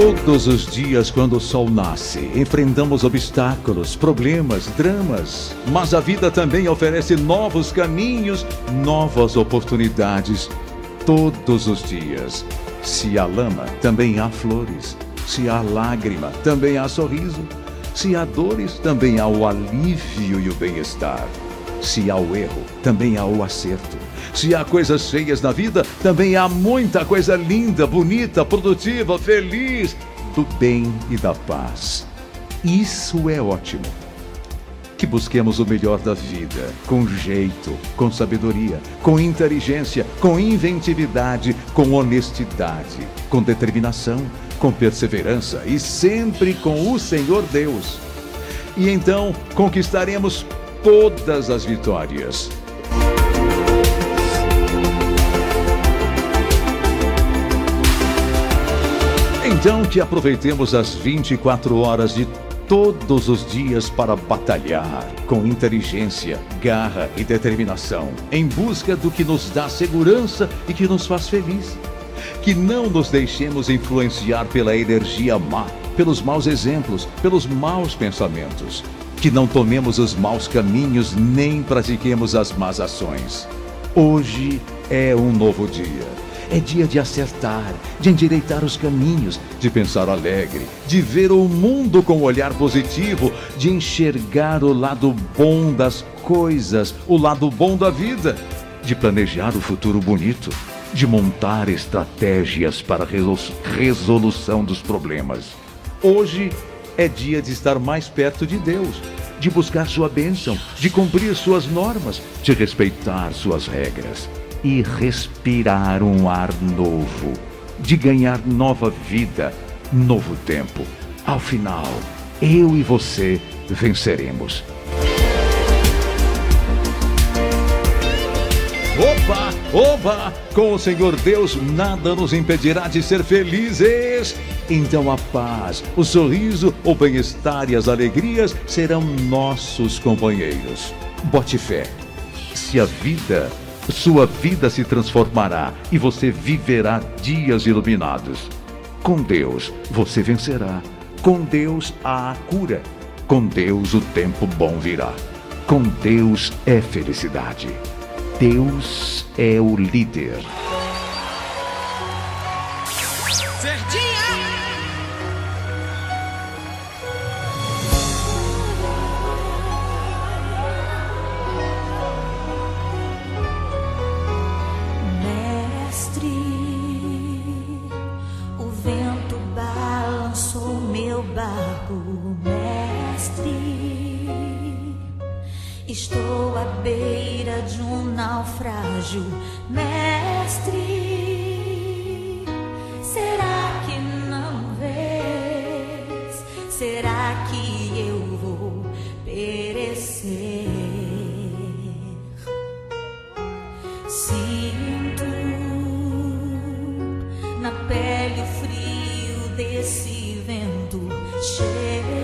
Todos os dias, quando o sol nasce, enfrentamos obstáculos, problemas, dramas. Mas a vida também oferece novos caminhos, novas oportunidades. Todos os dias. Se há lama, também há flores. Se há lágrima, também há sorriso. Se há dores, também há o alívio e o bem-estar. Se há o erro, também há o acerto. Se há coisas feias na vida, também há muita coisa linda, bonita, produtiva, feliz, do bem e da paz. Isso é ótimo. Que busquemos o melhor da vida, com jeito, com sabedoria, com inteligência, com inventividade, com honestidade, com determinação, com perseverança e sempre com o Senhor Deus. E então conquistaremos todas as vitórias. Então que aproveitemos as 24 horas de todos os dias para batalhar com inteligência, garra e determinação, em busca do que nos dá segurança e que nos faz feliz. Que não nos deixemos influenciar pela energia má, pelos maus exemplos, pelos maus pensamentos. Que não tomemos os maus caminhos nem pratiquemos as más ações. Hoje é um novo dia é dia de acertar, de endireitar os caminhos, de pensar alegre, de ver o mundo com um olhar positivo, de enxergar o lado bom das coisas, o lado bom da vida, de planejar o futuro bonito, de montar estratégias para resolução dos problemas. Hoje é dia de estar mais perto de Deus, de buscar sua bênção, de cumprir suas normas, de respeitar suas regras e respirar um ar novo, de ganhar nova vida, novo tempo. Ao final, eu e você venceremos. Opa, opa! Com o Senhor Deus nada nos impedirá de ser felizes. Então a paz, o sorriso, o bem-estar e as alegrias serão nossos companheiros. Bote fé. Se a vida sua vida se transformará e você viverá dias iluminados. Com Deus você vencerá. Com Deus há a cura. Com Deus o tempo bom virá. Com Deus é felicidade. Deus é o líder. barco, mestre. Estou à beira de um naufrágio, mestre. Será que não vês? Será que eu vou perecer? Sinto na pele o frio desse vento. 谁